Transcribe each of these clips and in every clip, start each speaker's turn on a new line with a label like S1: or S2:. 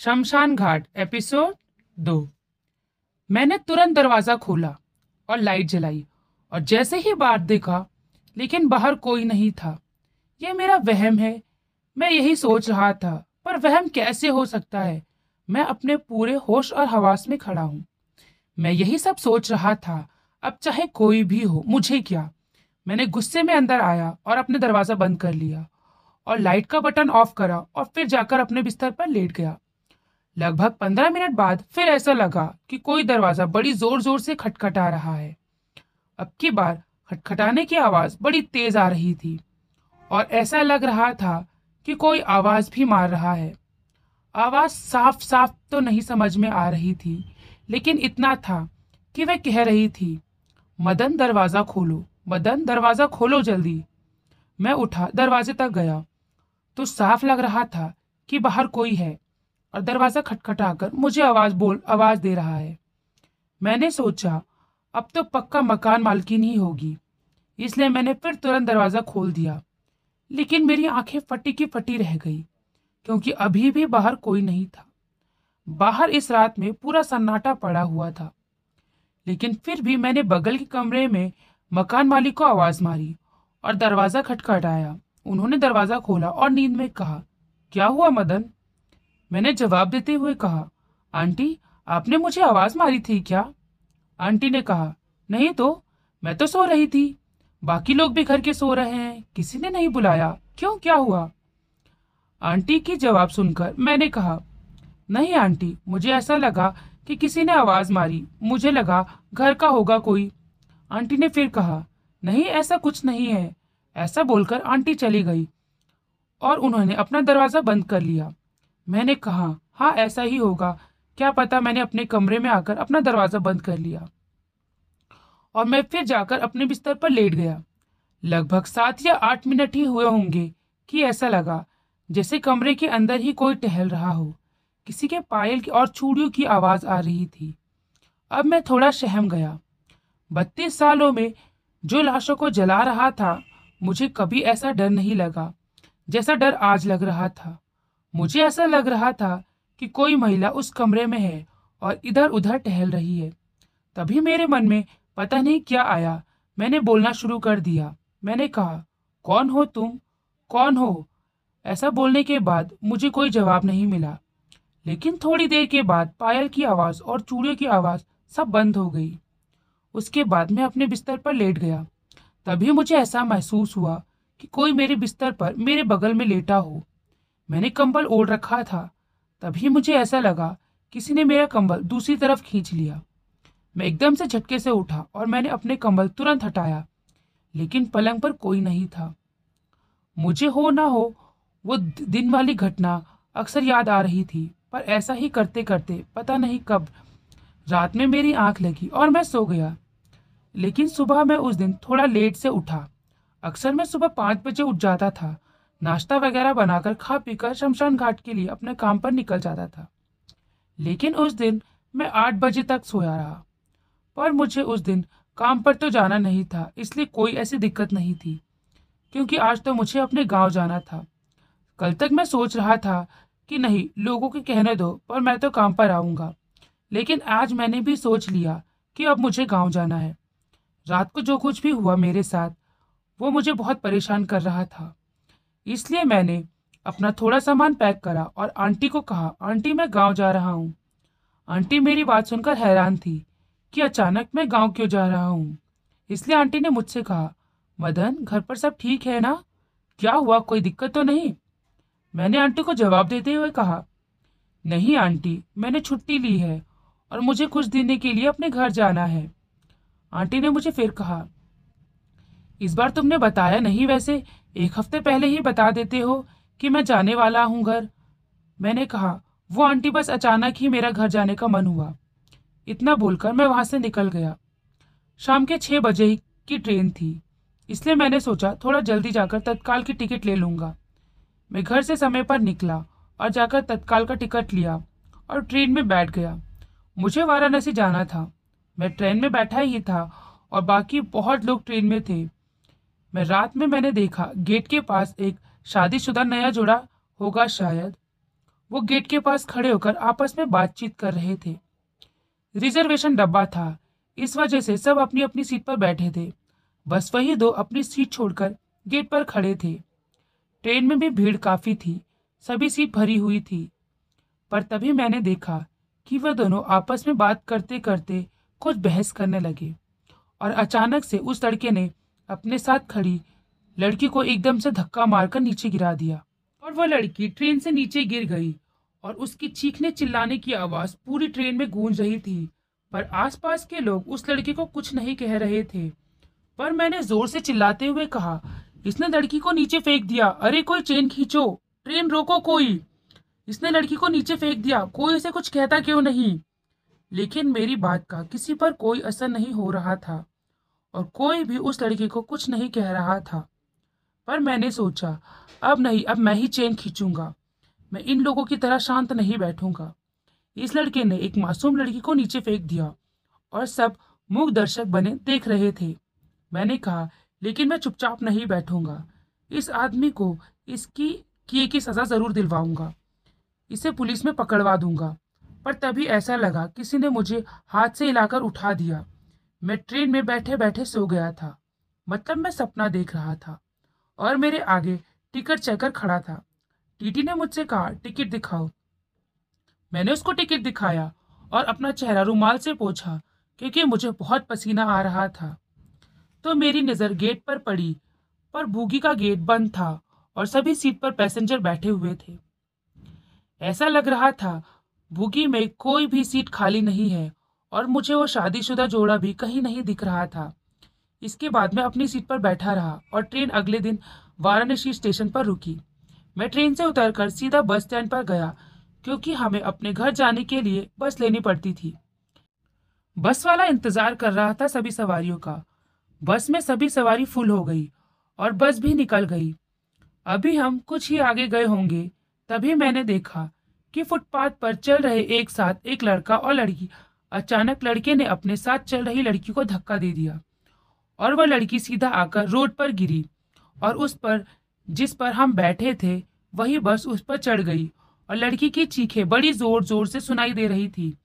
S1: शमशान घाट एपिसोड दो। मैंने तुरंत दरवाज़ा खोला और लाइट जलाई और जैसे ही बाहर देखा, लेकिन बाहर कोई नहीं था। यह मेरा वहम है। मैं यही सोच रहा था, पर वहम कैसे हो सकता है? मैं अपने पूरे होश और हवास में खड़ा हूँ। मैं यही सब सोच रहा था, अब चाहे कोई भी हो, मुझे क्या? मैंने गुस्से में अंदर आया और अपने दरवाज़ा बंद कर लिया और लाइट का बटन ऑफ़ करा और फिर जाकर अपने बिस्तर पर लेट गया। लगभग पंद्रह मिनट बाद फिर ऐसा लगा कि कोई दरवाज़ा बड़ी ज़ोर ज़ोर से खटखटा रहा है। अब की बार खटखटाने की आवाज़ बड़ी तेज़ आ रही थी और ऐसा लग रहा था कि कोई आवाज़ भी मार रहा है। आवाज़ साफ़ साफ़ तो नहीं समझ में आ रही थी, लेकिन इतना था कि वह कह रही थी, मदन दरवाज़ा खोलो, मदन दरवाज़ा खोलो जल्दी। मैं उठा, दरवाजे तक गया। तो साफ़ लग रहा था कि बाहर कोई है। और दरवाज़ा खटखटाकर मुझे आवाज़ बोल, आवाज़ दे रहा है। मैंने सोचा, अब तो पक्का मकान मालकिन ही होगी, इसलिए मैंने फिर तुरंत दरवाज़ा खोल दिया। लेकिन मेरी आँखें फटी की फटी रह गई, क्योंकि अभी भी बाहर कोई नहीं था। बाहर इस रात में पूरा सन्नाटा पड़ा हुआ था। लेकिन फिर भी मैंने बगल के कमरे में मकान मालिक को आवाज़ मारी और दरवाज़ा खटखटाया। उन्होंने दरवाज़ा खोला और नींद में कहा, क्या हुआ मदन? मैंने जवाब देते हुए कहा, आंटी, आपने मुझे आवाज़ मारी थी क्या? आंटी ने कहा, नहीं तो मैं तो सो रही थी। बाकी लोग भी घर के सो रहे हैं, किसी ने नहीं बुलाया। क्यों, क्या हुआ? आंटी की जवाब सुनकर मैंने कहा, नहीं आंटी, मुझे ऐसा लगा कि किसी ने आवाज़ मारी। मुझे लगा घर का होगा कोई। आंटी ने फिर कहा, नहीं, ऐसा कुछ नहीं है। ऐसा बोलकर आंटी चली गई और उन्होंने अपना दरवाज़ा बंद कर लिया। मैंने कहा हाँ ऐसा ही होगा। क्या पता मैंने अपने कमरे में आकर अपना दरवाज़ा बंद कर लिया। और मैं फिर जाकर अपने बिस्तर पर लेट गया। लगभग सात या आठ मिनट ही हुए होंगे कि ऐसा लगा, जैसे कमरे के अंदर ही कोई टहल रहा हो। किसी के पायल की और चूड़ियों की आवाज़ आ रही थी। अब मैं थोड़ा सहम गया। बत्तीस सालों में जो लाशों को जला रहा था, मुझे कभी ऐसा डर नहीं लगा, जैसा डर आज लग रहा था। मुझे ऐसा लग रहा था कि कोई महिला उस कमरे में है और इधर उधर टहल रही है। तभी मेरे मन में पता नहीं क्या आया। मैंने बोलना शुरू कर दिया। मैंने कहा, कौन हो तुम? कौन हो? ऐसा बोलने के बाद मुझे कोई जवाब नहीं मिला। लेकिन थोड़ी देर के बाद पायल की आवाज़ और चूड़ियों की आवाज़ सब बंद हो गई। उसके बाद मैं अपने बिस्तर पर लेट गया। तभी मुझे ऐसा महसूस हुआ कि कोई मेरे बिस्तर पर मेरे बगल में लेटा हो। मैंने कंबल ओढ़ रखा था। तभी मुझे ऐसा लगा किसी ने मेरा कंबल दूसरी तरफ़ खींच लिया। मैं एकदम से झटके से उठा और मैंने अपने कंबल तुरंत हटाया, लेकिन पलंग पर कोई नहीं था। मुझे हो ना हो, वो दिन वाली घटना अक्सर याद आ रही थी, पर ऐसा ही करते करते पता नहीं कब रात में मेरी आँख लगी और मैं सो गया। लेकिन सुबह मैं उस दिन थोड़ा लेट से उठा। अक्सर मैं सुबह पाँच बजे उठ जाता था नाश्ता वगैरह बनाकर खा पीकर शमशान घाट के लिए अपने काम पर निकल जाता था। लेकिन उस दिन मैं आठ बजे तक सोया रहा, पर मुझे उस दिन काम पर तो जाना नहीं था, इसलिए कोई ऐसी दिक्कत नहीं थी, क्योंकि आज तो मुझे अपने गाँव जाना था। कल तक मैं सोच रहा था कि नहीं, लोगों के कहने दो, पर मैं तो काम पर आऊँगा। लेकिन आज मैंने भी सोच लिया कि अब मुझे गाँव जाना है। रात को जो कुछ भी हुआ मेरे साथ, वो मुझे बहुत परेशान कर रहा था। इसलिए मैंने अपना थोड़ा सामान पैक करा और आंटी को कहा, आंटी, मैं गाँव जा रहा हूँ। आंटी मेरी बात सुनकर हैरान थी कि अचानक मैं गाँव क्यों जा रहा हूँ। इसलिए आंटी ने मुझसे कहा, मदन, घर पर सब ठीक है ना? क्या हुआ? कोई दिक्कत तो नहीं? मैंने आंटी को जवाब देते हुए कहा, नहीं आंटी, मैंने छुट्टी ली है और मुझे कुछ देने के लिए अपने घर जाना है। आंटी ने मुझे फिर कहा, इस बार तुमने बताया नहीं वैसे एक हफ़्ते पहले ही बता देते हो कि मैं जाने वाला हूँ घर। मैंने कहा, वो आंटी बस अचानक ही मेरा घर जाने का मन हुआ। इतना बोलकर मैं वहाँ से निकल गया। शाम के छः बजे की ट्रेन थी। इसलिए मैंने सोचा, थोड़ा जल्दी जाकर तत्काल की टिकट ले लूँगा। मैं घर से समय पर निकला और जाकर तत्काल का टिकट लिया और ट्रेन में बैठ गया। मुझे वाराणसी जाना था। मैं ट्रेन में बैठा ही था और बाकी बहुत लोग ट्रेन में थे। मैं रात में मैंने देखा, गेट के पास एक शादीशुदा नया जोड़ा होगा शायद। वो गेट के पास खड़े होकर आपस में बातचीत कर रहे थे। रिजर्वेशन डब्बा था। इस वजह से सब अपनी अपनी सीट पर बैठे थे। बस वही दो अपनी सीट छोड़कर गेट पर खड़े थे। ट्रेन में भी भीड़ काफ़ी थी। सभी सीट भरी हुई थी। पर तभी मैंने देखा कि वह दोनों आपस में बात करते करते कुछ बहस करने लगे और अचानक से उस लड़के ने अपने साथ खड़ी। लड़की को एकदम से धक्का मारकर नीचे गिरा दिया। और वह लड़की ट्रेन से नीचे गिर गई और उसकी चीखने चिल्लाने की आवाज़ पूरी ट्रेन में गूंज रही थी। पर आसपास के लोग उस लड़के को कुछ नहीं कह रहे थे। पर मैंने ज़ोर से चिल्लाते हुए कहा, इसने लड़की को नीचे फेंक दिया। अरे, कोई चेन खींचो। ट्रेन रोको कोई। इसने लड़की को नीचे फेंक दिया। कोई उसे कुछ कहता क्यों नहीं? लेकिन मेरी बात का किसी पर कोई असर नहीं हो रहा था। और कोई भी उस लड़के को कुछ नहीं कह रहा था। पर मैंने सोचा, अब नहीं, अब मैं ही चेन खींचूँगा। मैं इन लोगों की तरह शांत नहीं बैठूँगा। इस लड़के ने एक मासूम लड़की को नीचे फेंक दिया और सब मूक दर्शक बने देख रहे थे। मैंने कहा, लेकिन मैं चुपचाप नहीं बैठूँगा। इस आदमी को इसकी किए की सजा ज़रूर दिलवाऊँगा। इसे पुलिस में पकड़वा दूँगा। पर तभी ऐसा लगा, किसी ने मुझे हाथ से हिलाकर उठा दिया। मैं ट्रेन में बैठे बैठे सो गया था। मतलब मैं सपना देख रहा था। और मेरे आगे टिकट चेकर खड़ा था। टीटी ने मुझसे कहा, टिकट दिखाओ। मैंने उसको टिकट दिखाया और अपना चेहरा रुमाल से पोछा, क्योंकि मुझे बहुत पसीना आ रहा था। तो मेरी नज़र गेट पर पड़ी, पर भूगी का गेट बंद था और सभी सीट पर पैसेंजर बैठे हुए थे। ऐसा लग रहा था, भूगी में कोई भी सीट खाली नहीं है और मुझे वो शादीशुदा जोड़ा भी कहीं नहीं दिख रहा था। इसके बाद मैं अपनी सीट पर बैठा रहा और ट्रेन अगले दिन वाराणसी स्टेशन पर रुकी। मैं ट्रेन से उतरकर सीधा बस स्टैंड पर गया, क्योंकि हमें अपने घर जाने के लिए बस लेनी पड़ती थी। बस वाला इंतज़ार कर रहा था सभी सवारियों का। बस में सभी सवारी फुल हो गई और बस भी निकल गई। अभी हम कुछ ही आगे गए होंगे, तभी मैंने देखा कि फुटपाथ पर चल रहे एक साथ एक लड़का और लड़की अचानक लड़के ने अपने साथ चल रही लड़की को धक्का दे दिया और वह लड़की सीधा आकर रोड पर गिरी और उस पर, जिस पर हम बैठे थे, वही बस उस पर चढ़ गई और लड़की की चीखें बड़ी ज़ोर ज़ोर से सुनाई दे रही थी।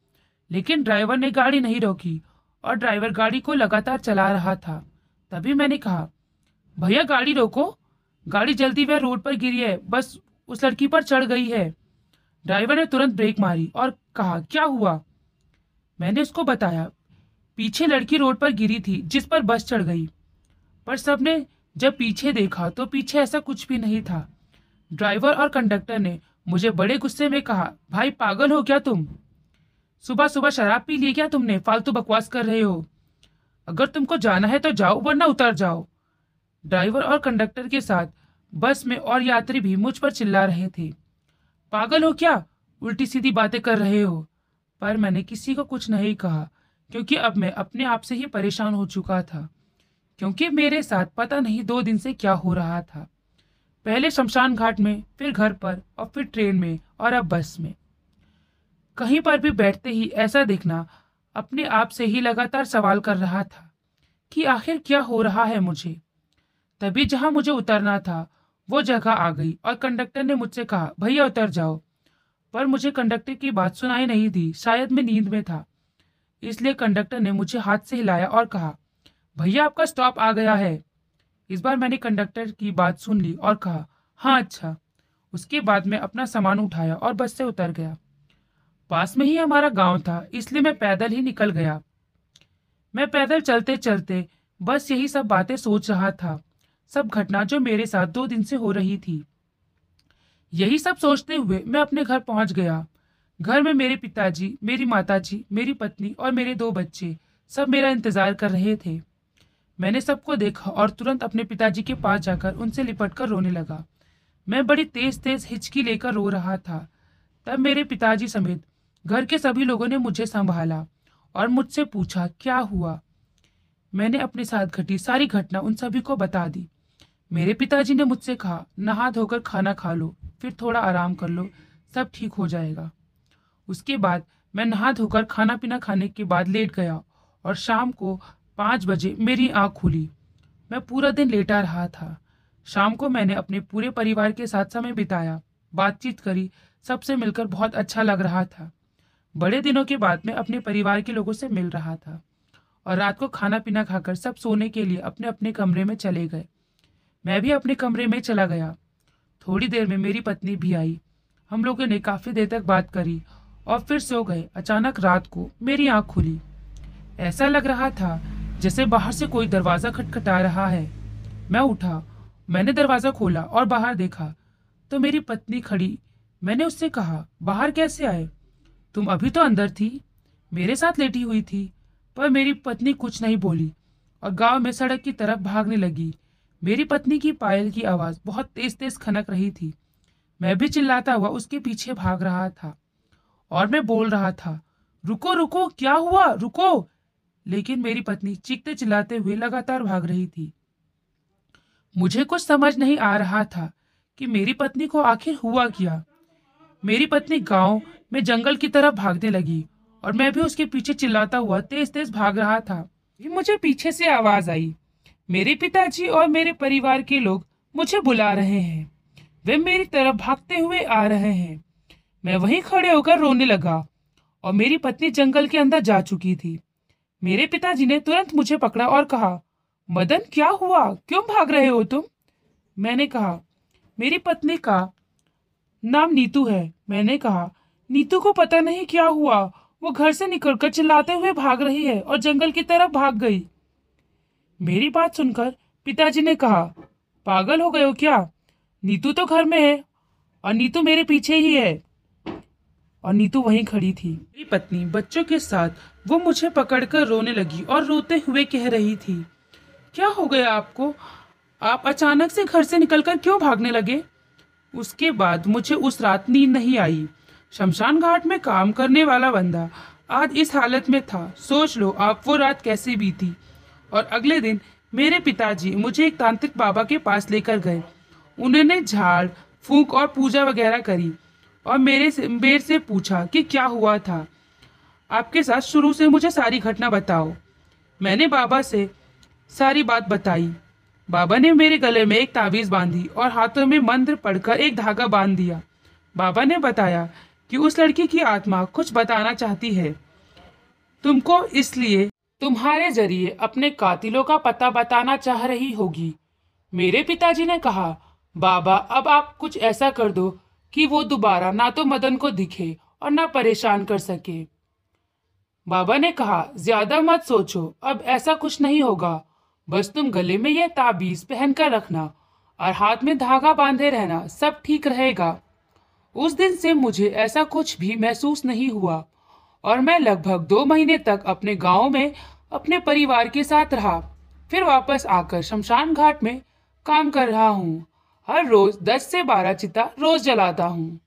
S1: लेकिन ड्राइवर ने गाड़ी नहीं रोकी और ड्राइवर गाड़ी को लगातार चला रहा था। तभी मैंने कहा, भैया, गाड़ी रोको। गाड़ी जल्दी वह रोड पर गिरी है। बस उस लड़की पर चढ़ गई है। ड्राइवर ने तुरंत ब्रेक मारी और कहा, क्या हुआ? मैंने उसको बताया, पीछे लड़की रोड पर गिरी थी, जिस पर बस चढ़ गई। पर सबने जब पीछे देखा तो पीछे ऐसा कुछ भी नहीं था। ड्राइवर और कंडक्टर ने मुझे बड़े गुस्से में कहा, भाई, पागल हो क्या तुम? सुबह सुबह शराब पी ली क्या तुमने? फालतू बकवास कर रहे हो। अगर तुमको जाना है तो जाओ, वरना उतर जाओ। ड्राइवर और कंडक्टर के साथ बस में और यात्री भी मुझ पर चिल्ला रहे थे। पागल हो क्या? उल्टी सीधी बातें कर रहे हो। पर मैंने किसी को कुछ नहीं कहा, क्योंकि अब मैं अपने आप से ही परेशान हो चुका था, क्योंकि मेरे साथ पता नहीं दो दिन से क्या हो रहा था। पहले शमशान घाट में, फिर घर पर और फिर ट्रेन में और अब बस में। कहीं पर भी बैठते ही ऐसा देखना अपने आप से ही लगातार सवाल कर रहा था कि आखिर क्या हो रहा है मुझे। तभी जहाँ मुझे उतरना था, वो जगह आ गई और कंडक्टर ने मुझसे कहा, भैया, उतर जाओ। पर मुझे कंडक्टर की बात सुनाई नहीं दी। शायद मैं नींद में था। इसलिए कंडक्टर ने मुझे हाथ से हिलाया और कहा, भैया, आपका स्टॉप आ गया है। इस बार मैंने कंडक्टर की बात सुन ली और कहा हाँ अच्छा। उसके बाद मैं अपना सामान उठाया और बस से उतर गया। पास में ही हमारा गाँव था, इसलिए मैं पैदल ही निकल गया। मैं पैदल चलते चलते बस यही सब बातें सोच रहा था। सब घटना जो मेरे साथ दो दिन से हो रही थी। यही सब सोचते हुए मैं अपने घर पहुँच गया। घर में मेरे पिताजी, मेरी माताजी, मेरी पत्नी और मेरे दो बच्चे सब मेरा इंतज़ार कर रहे थे। मैंने सबको देखा और तुरंत अपने पिताजी के पास जाकर उनसे लिपट कर रोने लगा। मैं बड़ी तेज तेज हिचकी लेकर रो रहा था। तब मेरे पिताजी समेत घर के सभी लोगों ने मुझे संभाला और मुझसे पूछा, क्या हुआ? मैंने अपने साथ घटी सारी घटना उन सभी को बता दी। मेरे पिताजी ने मुझसे कहा, नहा धोकर खाना खा लो, फिर थोड़ा आराम कर लो, सब ठीक हो जाएगा। उसके बाद मैं नहा धोकर खाना पीना खाने के बाद लेट गया और शाम को पाँच बजे मेरी आँख खुली। मैं पूरा दिन लेटा रहा था। शाम को मैंने अपने पूरे परिवार के साथ समय बिताया, बातचीत करी, सबसे मिलकर बहुत अच्छा लग रहा था। बड़े दिनों के बाद मैं अपने परिवार के लोगों से मिल रहा था और रात को खाना पीना खाकर सब सोने के लिए अपने अपने कमरे में चले गए। मैं भी अपने कमरे में चला गया। थोड़ी देर में मेरी पत्नी भी आई। हम लोगों ने काफ़ी देर तक बात करी और फिर सो गए। अचानक रात को मेरी आँख खुली। ऐसा लग रहा था जैसे बाहर से कोई दरवाज़ा खटखटा रहा है। मैं उठा। मैंने दरवाज़ा खोला और बाहर देखा। तो मेरी पत्नी खड़ी। मैंने उससे कहा, बाहर कैसे आए? तुम अभी तो अंदर थी। मेरे साथ लेटी हुई थी, पर मेरी पत्नी कुछ नहीं बोली और गाँव में सड़क की तरफ़ भागने लगी। मेरी पत्नी की पायल की आवाज़ बहुत तेज तेज खनक रही थी। मैं भी चिल्लाता हुआ उसके पीछे भाग रहा था और मैं बोल रहा था, रुको रुको, क्या हुआ? रुको! लेकिन मेरी पत्नी चीखते चिल्लाते हुए लगातार भाग रही थी। मुझे कुछ समझ नहीं आ रहा था कि मेरी पत्नी को आखिर हुआ क्या। मेरी पत्नी गाँव में जंगल की तरफ़ भागने लगी और मैं भी उसके पीछे चिल्लाता हुआ तेज तेज भाग रहा था। मुझे पीछे से आवाज़ आई। मेरे पिताजी और मेरे परिवार के लोग मुझे बुला रहे हैं। वे मेरी तरफ़ भागते हुए आ रहे हैं। मैं वहीं खड़े होकर रोने लगा और मेरी पत्नी जंगल के अंदर जा चुकी थी। मेरे पिताजी ने तुरंत मुझे पकड़ा और कहा, मदन, क्या हुआ? क्यों भाग रहे हो तुम? मैंने कहा, मेरी पत्नी का नाम नीतू है। मैंने कहा, नीतू को पता नहीं क्या हुआ? वो घर से निकलकर चिल्लाते हुए भाग रही है और जंगल की तरफ़ भाग गई। मेरी बात सुनकर पिताजी ने कहा, पागल हो गए हो क्या? नीतू तो घर में है और नीतू मेरे पीछे ही है। और नीतू वहीं खड़ी थी। मेरी पत्नी बच्चों के साथ वो मुझे पकड़कर रोने लगी और रोते हुए कह रही थी, क्या हो गया आपको? आप अचानक से घर से निकलकर क्यों भागने लगे? उसके बाद मुझे उस रात नींद नहीं आई। शमशान घाट में काम करने वाला बंदा आज इस हालत में था। सोच लो, आप वो रात कैसे बीती? और अगले दिन मेरे पिताजी मुझे एक तांत्रिक बाबा के पास लेकर गए। उन्होंने झाड़, फूंक और पूजा वगैरह करी और मेरे से मेरे से पूछा कि क्या हुआ था। आपके साथ शुरू से मुझे सारी घटना बताओ। मैंने बाबा से सारी बात बताई। बाबा ने मेरे गले में एक ताबीज बांधी और हाथों में मंत्र पढ़कर एक धागा बाँध दिया। बाबा ने बताया कि उस लड़की की आत्मा कुछ बताना चाहती है। तुमको इसलिए तुम्हारे ज़रिए अपने कातिलों का पता बताना चाह रही होगी। मेरे पिताजी ने कहा, बाबा, अब आप कुछ ऐसा कर दो कि वो दोबारा ना तो मदन को दिखे और ना परेशान कर सके। बाबा ने कहा, ज़्यादा मत सोचो, अब ऐसा कुछ नहीं होगा। बस तुम गले में यह ताबीज पहन कर रखना और हाथ में धागा बांधे रहना, सब ठीक रहेगा। उस दिन से मुझे ऐसा कुछ भी महसूस नहीं हुआ और मैं लगभग दो महीने तक अपने गाँव में अपने परिवार के साथ रहा। फिर वापस आकर शमशान घाट में काम कर रहा हूँ। हर रोज दस से बारह चिता रोज जलाता हूँ।